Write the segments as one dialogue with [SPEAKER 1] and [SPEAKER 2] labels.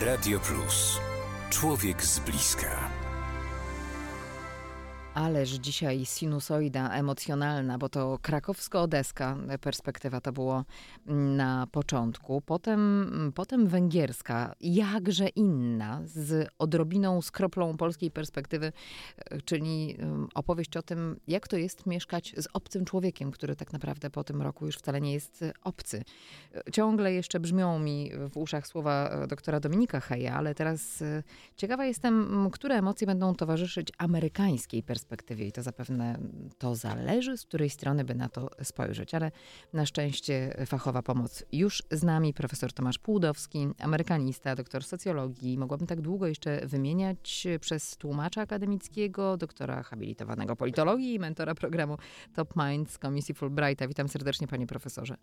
[SPEAKER 1] Radio Plus. Człowiek z bliska.
[SPEAKER 2] Ależ dzisiaj sinusoida emocjonalna, bo to krakowsko-odeska perspektywa to było na początku. Potem, potem węgierska, jakże inna, z odrobiną, z kroplą polskiej perspektywy, czyli opowieść o tym, jak to jest mieszkać z obcym człowiekiem, który tak naprawdę po tym roku już wcale nie jest obcy. Ciągle jeszcze brzmią mi w uszach słowa doktora Dominika Heja, ale teraz ciekawa jestem, które emocje będą towarzyszyć amerykańskiej perspektywie perspektywie i to zapewne to zależy, z której strony by na to spojrzeć, ale na szczęście fachowa pomoc już z nami. Profesor Tomasz Płudowski, amerykanista, doktor socjologii. Mogłabym tak długo jeszcze wymieniać przez tłumacza akademickiego, doktora habilitowanego politologii i mentora programu Top Minds Komisji Fulbrighta. Witam serdecznie panie profesorze.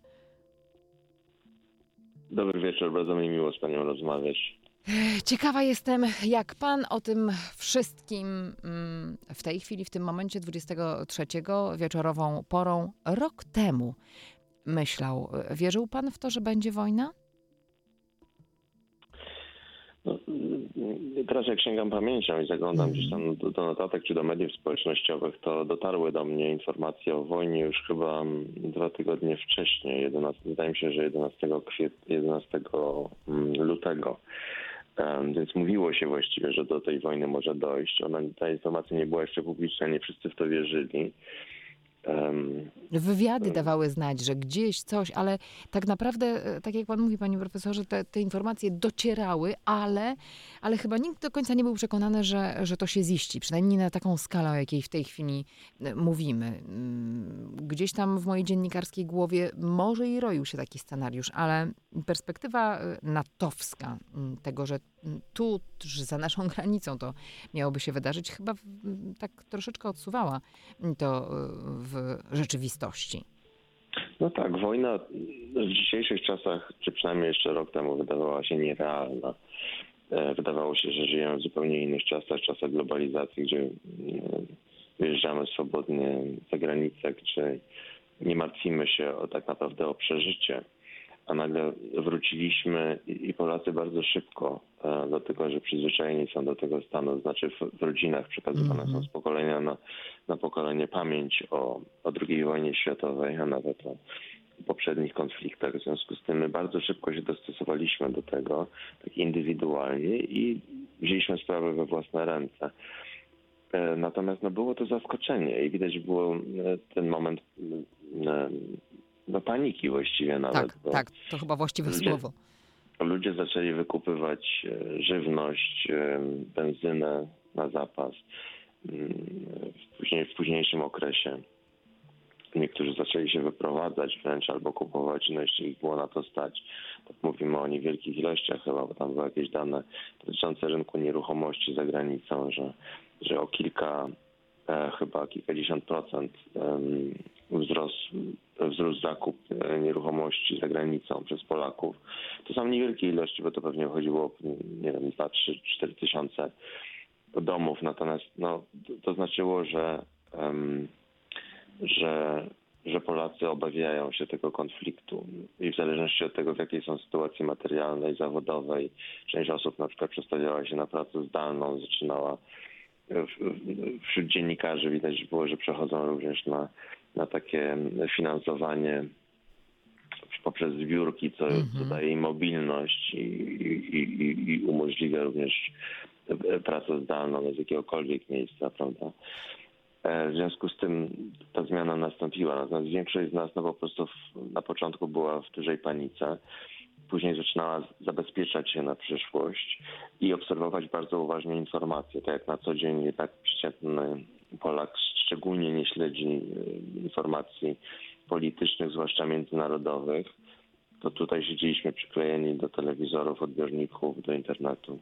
[SPEAKER 3] Dobry wieczór, bardzo mi miło z panią rozmawiać.
[SPEAKER 2] Ciekawa jestem, jak pan o tym wszystkim mm, w tej chwili, w tym momencie 23 wieczorową porą, rok temu myślał. Wierzył pan w to, że będzie wojna?
[SPEAKER 3] No, teraz jak sięgam pamięcią i zaglądam gdzieś tam do, do, notatek czy do mediów społecznościowych, to dotarły do mnie informacje o wojnie już chyba mm, dwa tygodnie wcześniej, 11, wydaje mi się, że 11, kwiet, 11 mm, lutego. Więc mówiło się właściwie, że do tej wojny może dojść. Ona, ta informacja nie była jeszcze publiczna, nie wszyscy w to wierzyli.
[SPEAKER 2] Um, Wywiady um, dawały znać, że gdzieś coś, ale tak naprawdę, e, tak jak pan mówi, panie profesorze, te, te, informacje docierały, ale, ale chyba nikt do końca nie był przekonany, że, że to się ziści. Przynajmniej na taką skalę, o jakiej w tej chwili e, mówimy. Mm, gdzieś tam w mojej dziennikarskiej głowie może i roił się taki scenariusz, ale perspektywa e, natowska mm, tego, że tu, za naszą granicą to miałoby się wydarzyć, chyba tak troszeczkę odsuwała to w rzeczywistości.
[SPEAKER 3] No tak, wojna w dzisiejszych czasach, czy przynajmniej jeszcze rok temu, wydawała się nierealna. E, wydawało się, że żyjemy w zupełnie innych czasach, czasach globalizacji, gdzie e, wyjeżdżamy swobodnie za granicę, gdzie nie martwimy się o, tak naprawdę o przeżycie a nagle wróciliśmy i Polacy bardzo szybko, e, dlatego że przyzwyczajeni są do tego stanu, znaczy w, rodzinach przekazywane mm -hmm. są z pokolenia na, na pokolenie pamięć o, o II wojnie światowej, a nawet o poprzednich konfliktach. W związku z tym my bardzo szybko się dostosowaliśmy do tego, tak indywidualnie i wzięliśmy sprawę we własne ręce. E, natomiast no, było to zaskoczenie i widać było e, ten moment no paniki właściwie nawet.
[SPEAKER 2] Tak, tak, to chyba właściwe ludzie, słowo.
[SPEAKER 3] Ludzie zaczęli wykupywać e, żywność, e, benzynę na zapas mm, w, później, w późniejszym okresie. Niektórzy zaczęli się wyprowadzać wręcz albo kupować, no jeśli ich było na to stać. Tak mówimy o niewielkich ilościach chyba, bo tam były jakieś dane dotyczące rynku nieruchomości za granicą, że, że o kilka, chyba kilkadziesiąt procent wzrost, wzrost zakup e, nieruchomości za granicą przez Polaków. To są niewielkie ilości, bo to pewnie chodziło nie wiem, 2, 3, 4 tysiące domów. Natomiast no, to znaczyło, że, że, że Polacy obawiają się tego konfliktu i w zależności od tego, w jakiej są sytuacji materialnej, zawodowej, część osób na przykład przestawiała się na pracę zdalną, zaczynała wśród dziennikarzy widać było, że przechodzą również na na takie finansowanie poprzez zbiórki, co, mm -hmm. co daje im mobilność i, i, i, i, umożliwia również pracę zdalną z jakiegokolwiek miejsca, prawda? E, w związku z tym ta zmiana nastąpiła. Natomiast większość z nas no, po prostu w, na początku była w dużej panice. Później zaczynała zabezpieczać się na przyszłość i obserwować bardzo uważnie informacje. Tak jak na co dzień jednak przeciętny Polak szczególnie nie śledzi e, informacji politycznych, zwłaszcza międzynarodowych, to tutaj siedzieliśmy przyklejeni do telewizorów, odbiorników, do internetu.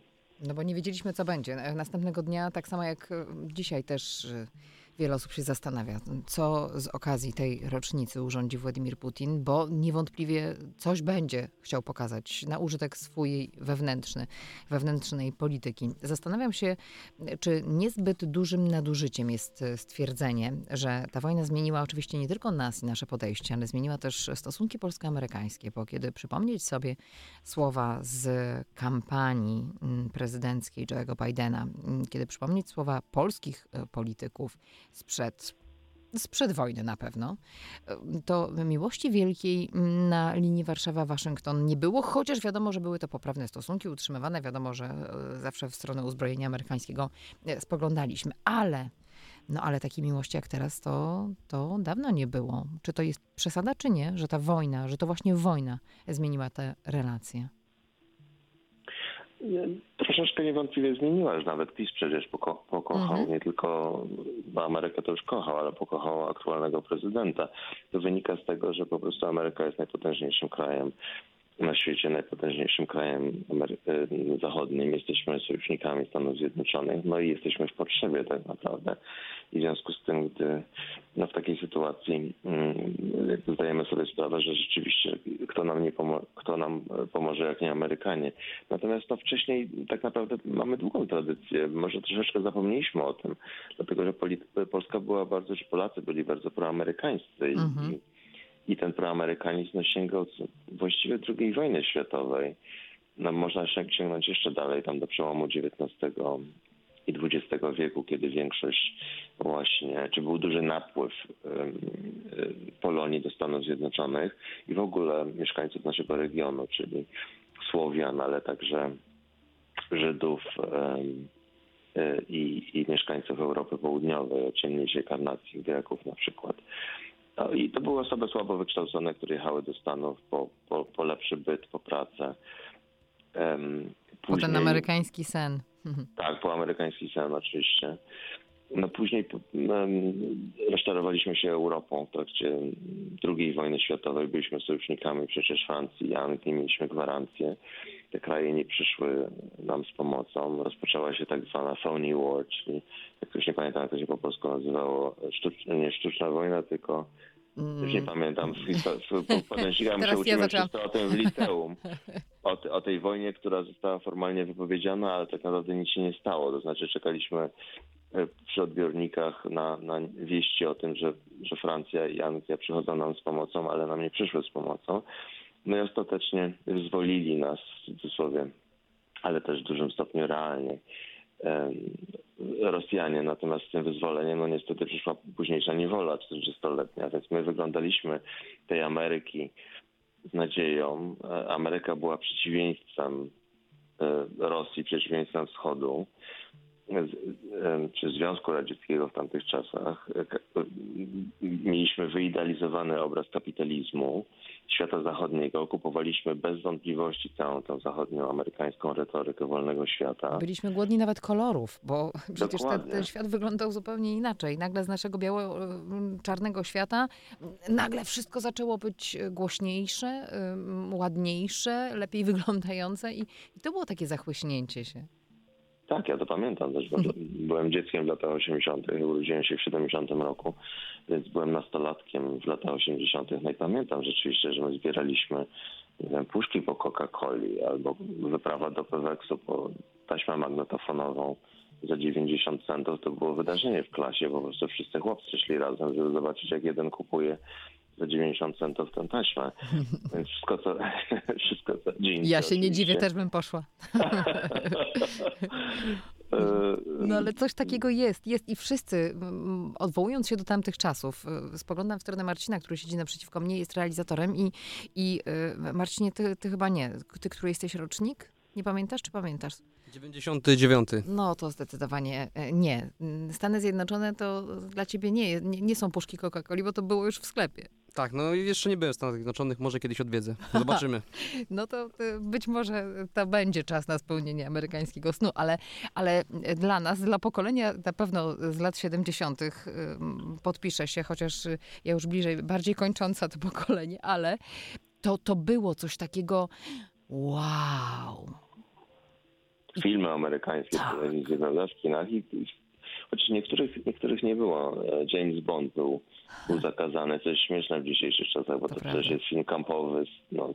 [SPEAKER 2] No bo nie wiedzieliśmy, co będzie. Następnego dnia, tak samo jak dzisiaj też Wiele osób się zastanawia, co z okazji tej rocznicy urządzi Władimir Putin, bo niewątpliwie coś będzie chciał pokazać na użytek swój wewnętrzny, wewnętrznej polityki. Zastanawiam się, czy niezbyt dużym nadużyciem jest stwierdzenie, że ta wojna zmieniła oczywiście nie tylko nas i nasze podejście, ale zmieniła też stosunki polsko-amerykańskie, bo kiedy przypomnieć sobie słowa z kampanii mm, prezydenckiej Joe'ego Bidena, mm, kiedy przypomnieć słowa polskich e, polityków sprzed sprzed wojny na pewno, e, to miłości wielkiej na linii Warszawa-Waszyngton nie było, chociaż wiadomo, że były to poprawne stosunki utrzymywane, wiadomo, że e, zawsze w stronę uzbrojenia amerykańskiego spoglądaliśmy, ale no ale takiej miłości jak teraz to, to dawno nie było. Czy to jest przesada, czy nie, że ta wojna, że to właśnie wojna zmieniła te relacje?
[SPEAKER 3] Troszeczkę niewątpliwie zmieniła, że nawet PiS przecież poko pokochał mhm. nie tylko, bo Amerykę to już kochał, ale pokochał aktualnego prezydenta. To wynika z tego, że po prostu Ameryka jest najpotężniejszym krajem na świecie najpotężniejszym krajem Amery- Zachodnim. Jesteśmy sojusznikami Stanów Zjednoczonych, no i jesteśmy w potrzebie tak naprawdę. I w związku z tym, gdy no w takiej sytuacji mm, zdajemy sobie sprawę, że rzeczywiście kto nam, nie pomo- kto nam pomoże, jak nie Amerykanie. Natomiast no wcześniej tak naprawdę mamy długą tradycję. Może troszeczkę zapomnieliśmy o tym, dlatego że Polska była bardzo, że Polacy byli bardzo proamerykańscy mhm. i i ten proamerykanizm sięgał właściwie II wojny światowej. No, można sięgnąć jeszcze dalej, tam do przełomu XIX i XX wieku, kiedy większość właśnie, czy był duży napływ Polonii do Stanów Zjednoczonych i w ogóle mieszkańców naszego regionu, czyli Słowian, ale także Żydów i, i mieszkańców Europy Południowej, o ciemniejszej karnacji Greków na przykład. No I to były osoby słabo wykształcone, które jechały do Stanów po, po, po lepszy byt, po pracę.
[SPEAKER 2] Um, później, po ten amerykański sen.
[SPEAKER 3] Tak, po amerykański sen oczywiście. No później rozczarowaliśmy się Europą w trakcie II wojny światowej. Byliśmy sojusznikami przecież Francji Anglii, mieliśmy gwarancje. Te kraje nie przyszły nam z pomocą. Rozpoczęła się tak zwana phony war, czyli jak już nie pamiętam, jak to się po polsku nazywało, sztuczna, nie sztuczna wojna, tylko Mm. Już nie pamiętam, podręcznikach się uczyłem ja o tym w liceum. O, o, tej wojnie, która została formalnie wypowiedziana, ale tak naprawdę nic się nie stało. To znaczy czekaliśmy przy odbiornikach na, na wieści o tym, że, że Francja i Anglia przychodzą nam z pomocą, ale nam nie przyszły z pomocą. No i ostatecznie wyzwolili nas w cudzysłowie, ale też w dużym stopniu realnie. Rosjanie. Natomiast z tym wyzwoleniem, no niestety przyszła późniejsza niewola 40-letnia, więc my wyglądaliśmy tej Ameryki z nadzieją. E, Ameryka była przeciwieństwem e, Rosji, przeciwieństwem Wschodu czy Związku Radzieckiego w tamtych czasach. Mieliśmy wyidealizowany obraz kapitalizmu świata zachodniego. Okupowaliśmy bez wątpliwości całą tą zachodnią amerykańską retorykę wolnego świata.
[SPEAKER 2] Byliśmy głodni nawet kolorów, bo przecież ten, ten, świat wyglądał zupełnie inaczej. Nagle z naszego biało-czarnego świata nagle wszystko zaczęło być głośniejsze, ładniejsze, lepiej wyglądające i, i to było takie zachłyśnięcie się.
[SPEAKER 3] Tak, ja to pamiętam też, bo byłem dzieckiem w latach 80., urodziłem się w 70 roku, więc byłem nastolatkiem w latach 80. No i pamiętam rzeczywiście, że my zbieraliśmy wiem, puszki po Coca-Coli albo wyprawa do Peweksu po taśmę magnetofonową za 90 centów. To było wydarzenie w klasie, po prostu wszyscy chłopcy szli razem, żeby zobaczyć, jak jeden kupuje za 90 centów tę taśmę. Więc wszystko co, wszystko co
[SPEAKER 2] dzień. Ja się nie dziwię, też bym poszła. No ale coś takiego jest, jest i wszyscy, odwołując się do tamtych czasów, y, spoglądam w stronę Marcina, który siedzi naprzeciwko mnie, jest realizatorem i, i y, Marcinie, ty, ty chyba nie. Ty, który jesteś rocznik? Nie pamiętasz, czy pamiętasz?
[SPEAKER 4] 99.
[SPEAKER 2] No to zdecydowanie e, nie. Stany Zjednoczone to dla ciebie nie, nie, nie są puszki Coca-Coli, bo to było już w sklepie.
[SPEAKER 4] Tak, no jeszcze nie byłem w Stanach Zjednoczonych, może kiedyś odwiedzę. Zobaczymy.
[SPEAKER 2] no to, to, być może to będzie czas na spełnienie amerykańskiego snu, ale, ale dla nas, dla pokolenia na pewno z lat 70. podpiszę się, chociaż ja już bliżej, bardziej kończąca to pokolenie, ale to, to było coś takiego wow
[SPEAKER 3] filmy amerykańskie tak. w telewizji, prawda, w kinach i Znaczy niektórych, niektórych nie było. James Bond był, był zakazany, co jest śmieszne w dzisiejszych czasach, bo
[SPEAKER 2] To
[SPEAKER 3] to, przecież jest film kampowy, no,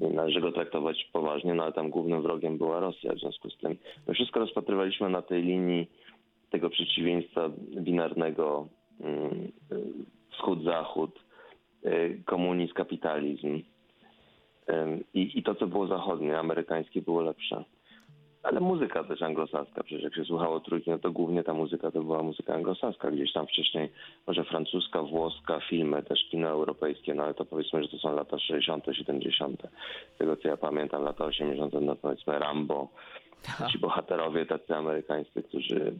[SPEAKER 3] nie należy go traktować poważnie, no ale tam głównym wrogiem była Rosja, w związku z tym my wszystko rozpatrywaliśmy na tej linii tego przeciwieństwa binarnego mm, wschód-zachód, y, komunizm, kapitalizm. I, I to, co było zachodnie, amerykańskie, było lepsze. Ale muzyka też anglosaska, przecież jak się słuchało trójki, no to głównie ta muzyka to była muzyka anglosaska, gdzieś tam wcześniej może francuska, włoska, filmy, też kino europejskie, no ale to powiedzmy, że to są lata 60., 70. Z tego co ja pamiętam, lata 80., no powiedzmy Rambo, ci bohaterowie tacy amerykańscy, którzy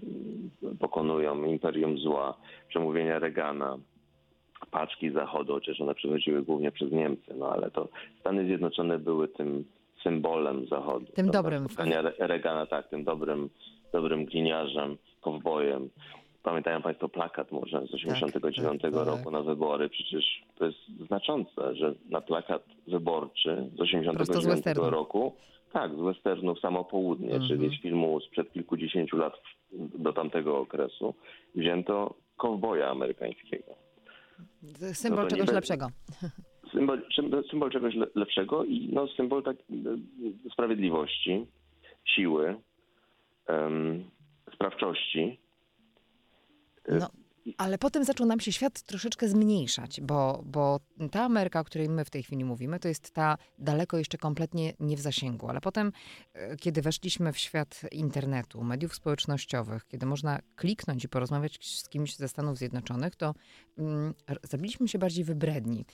[SPEAKER 3] pokonują imperium zła, przemówienia Reagana, paczki zachodu, chociaż one przechodziły głównie przez Niemcy, no ale to Stany Zjednoczone były tym symbolem zachodu.
[SPEAKER 2] Tym
[SPEAKER 3] prawda?
[SPEAKER 2] dobrym.
[SPEAKER 3] Spotkania Re- Reagana, tak, tym dobrym, dobrym gliniarzem, kowbojem. Pamiętają Państwo plakat może z 89
[SPEAKER 2] tak, tak.
[SPEAKER 3] roku na wybory? Przecież to jest znaczące, że na plakat wyborczy z 89
[SPEAKER 2] westernu.
[SPEAKER 3] roku, tak, z westernów Samo Południe,
[SPEAKER 2] Mhm.
[SPEAKER 3] czyli z filmu sprzed kilkudziesięciu lat do tamtego okresu, wzięto kowboja amerykańskiego.
[SPEAKER 2] Symbol
[SPEAKER 3] No
[SPEAKER 2] czegoś lepszego.
[SPEAKER 3] Symbol, symbol, czegoś le- lepszego i no, symbol tak, e, sprawiedliwości, siły, em, sprawczości.
[SPEAKER 2] No, ale potem zaczął nam się świat troszeczkę zmniejszać, bo, bo ta Ameryka, o której my w tej chwili mówimy, to jest ta daleko jeszcze kompletnie nie w zasięgu. Ale potem, e, kiedy weszliśmy w świat internetu, mediów społecznościowych, kiedy można kliknąć i porozmawiać z kimś ze Stanów Zjednoczonych, to mm, zrobiliśmy się bardziej wybredni.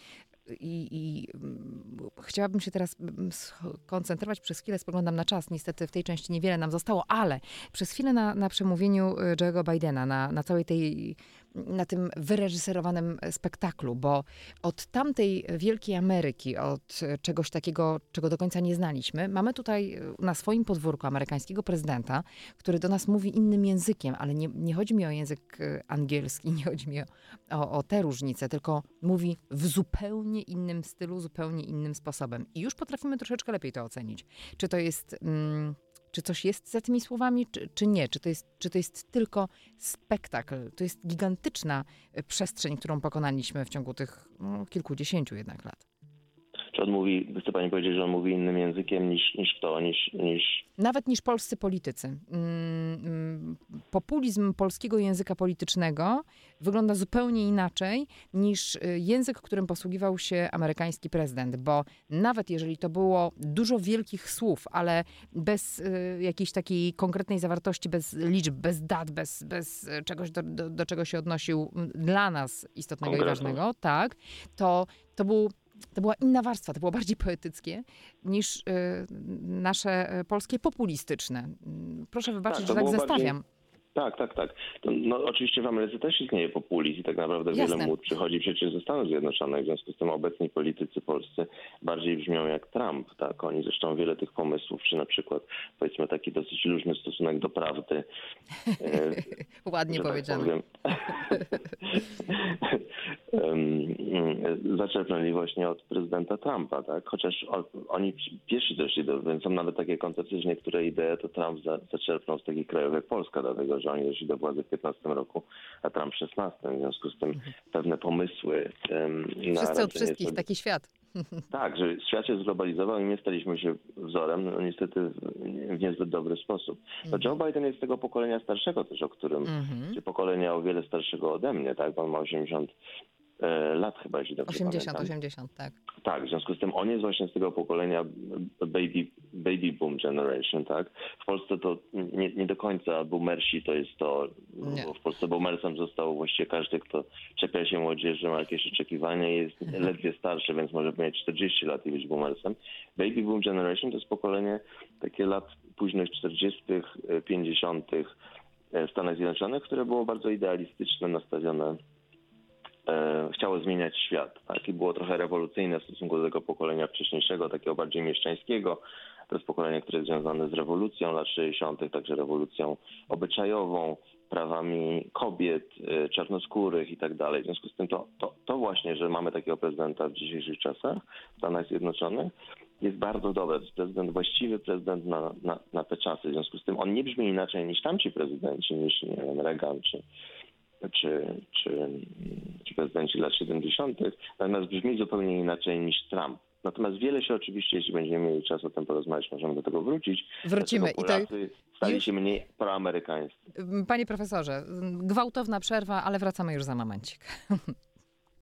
[SPEAKER 2] I, i mm, chciałabym się teraz mm, skoncentrować przez chwilę, spoglądam na czas. Niestety w tej części niewiele nam zostało, ale przez chwilę na, na przemówieniu e, Joe'ego Bidena, na, na całej tej, na tym wyreżyserowanym spektaklu, bo od tamtej wielkiej Ameryki, od czegoś takiego, czego do końca nie znaliśmy, mamy tutaj na swoim podwórku amerykańskiego prezydenta, który do nas mówi innym językiem, ale nie, nie chodzi mi o język e, angielski, nie chodzi mi o, o, o te różnice, tylko mówi w zupełnie innym stylu, zupełnie innym sposobem. I już potrafimy troszeczkę lepiej to ocenić. Czy to jest. Mm, czy coś jest za tymi słowami, czy, czy nie? Czy to, jest, czy to jest tylko spektakl? To jest gigantyczna e, przestrzeń, którą pokonaliśmy w ciągu tych no, kilkudziesięciu jednak lat.
[SPEAKER 3] On mówi, chce Pani powiedzieć, że on mówi innym językiem niż, niż kto, niż, niż
[SPEAKER 2] Nawet niż polscy politycy. Mm, mm, Populizm polskiego języka politycznego wygląda zupełnie inaczej niż y, język, którym posługiwał się amerykański prezydent, bo nawet jeżeli to było dużo wielkich słów, ale bez y, jakiejś takiej konkretnej zawartości, bez liczb, bez dat, bez, bez y, czegoś, do, do, do czego się odnosił mm, dla nas istotnego i ważnego, tak, to, to był to była inna warstwa, to było bardziej poetyckie niż y, nasze y, polskie populistyczne. Mm, Proszę wybaczyć,
[SPEAKER 3] Tak,
[SPEAKER 2] że tak zestawiam.
[SPEAKER 3] Tak, tak, tak. To, no, oczywiście w Ameryce też istnieje populizm i tak naprawdę
[SPEAKER 2] Jasne.
[SPEAKER 3] wiele młód przychodzi przecież ze Stanów Zjednoczonych. W związku z tym obecni politycy polscy bardziej brzmią jak Trump. Tak? Oni zresztą wiele tych pomysłów, czy na przykład powiedzmy taki dosyć luźny stosunek do prawdy. e,
[SPEAKER 2] Ładnie
[SPEAKER 3] tak
[SPEAKER 2] powiedziane.
[SPEAKER 3] powiem, em, zaczerpnęli właśnie od prezydenta Trumpa, tak? Chociaż oni pierwsi doszli do, więc są nawet takie koncepcje, że niektóre idee to Trump za, zaczerpnął z takich krajów jak Polska, dlatego że oni doszli do władzy w 15 roku, a Trump w 16. W związku z tym pewne pomysły na
[SPEAKER 2] Wszyscy od wszystkich, taki świat.
[SPEAKER 3] tak, że świat się zglobalizował i my staliśmy się wzorem, no niestety w, niezbyt dobry sposób. No Joe Biden jest z tego pokolenia starszego też, o którym,
[SPEAKER 2] Mhm.
[SPEAKER 3] czy pokolenia o wiele starszego ode mnie, tak? Bo On ma 80 e, lat chyba, jeśli dobrze
[SPEAKER 2] 80,
[SPEAKER 3] pamiętam.
[SPEAKER 2] 80, tak.
[SPEAKER 3] Tak, w związku z tym on jest właśnie z tego pokolenia baby, baby boom generation, tak? W Polsce to nie, nie do końca boomersi to jest to,
[SPEAKER 2] Nie.
[SPEAKER 3] bo w Polsce boomersem został właściwie każdy, kto czepia się młodzieży, ma jakieś oczekiwania i jest ledwie starszy, więc może mieć 40 lat i być boomersem. Baby boom generation to jest pokolenie takie lat późnych 40., e, 50. w Stanach Zjednoczonych, które było bardzo idealistyczne, nastawione e, chciało zmieniać świat. Tak? I było trochę rewolucyjne w stosunku do tego pokolenia wcześniejszego, takiego bardziej mieszczańskiego. To jest pokolenie, które jest związane z rewolucją lat 60., także rewolucją obyczajową, prawami kobiet, e, czarnoskórych i tak dalej. W związku z tym to, to, to właśnie, że mamy takiego prezydenta w dzisiejszych czasach w Stanach Zjednoczonych, jest bardzo dobry. To jest prezydent właściwy, prezydent na, na, na te czasy. W związku z tym on nie brzmi inaczej niż tamci prezydenci, niż nie wiem, Reagan czy, czy, czy, czy prezydenci lat 70., natomiast brzmi zupełnie inaczej niż Trump. Natomiast wiele się oczywiście, jeśli będziemy mieli czas o tym porozmawiać, możemy do tego wrócić.
[SPEAKER 2] Wrócimy. I to
[SPEAKER 3] Polacy stali się mniej proamerykańscy.
[SPEAKER 2] Panie profesorze, gwałtowna przerwa, ale wracamy już za momencik.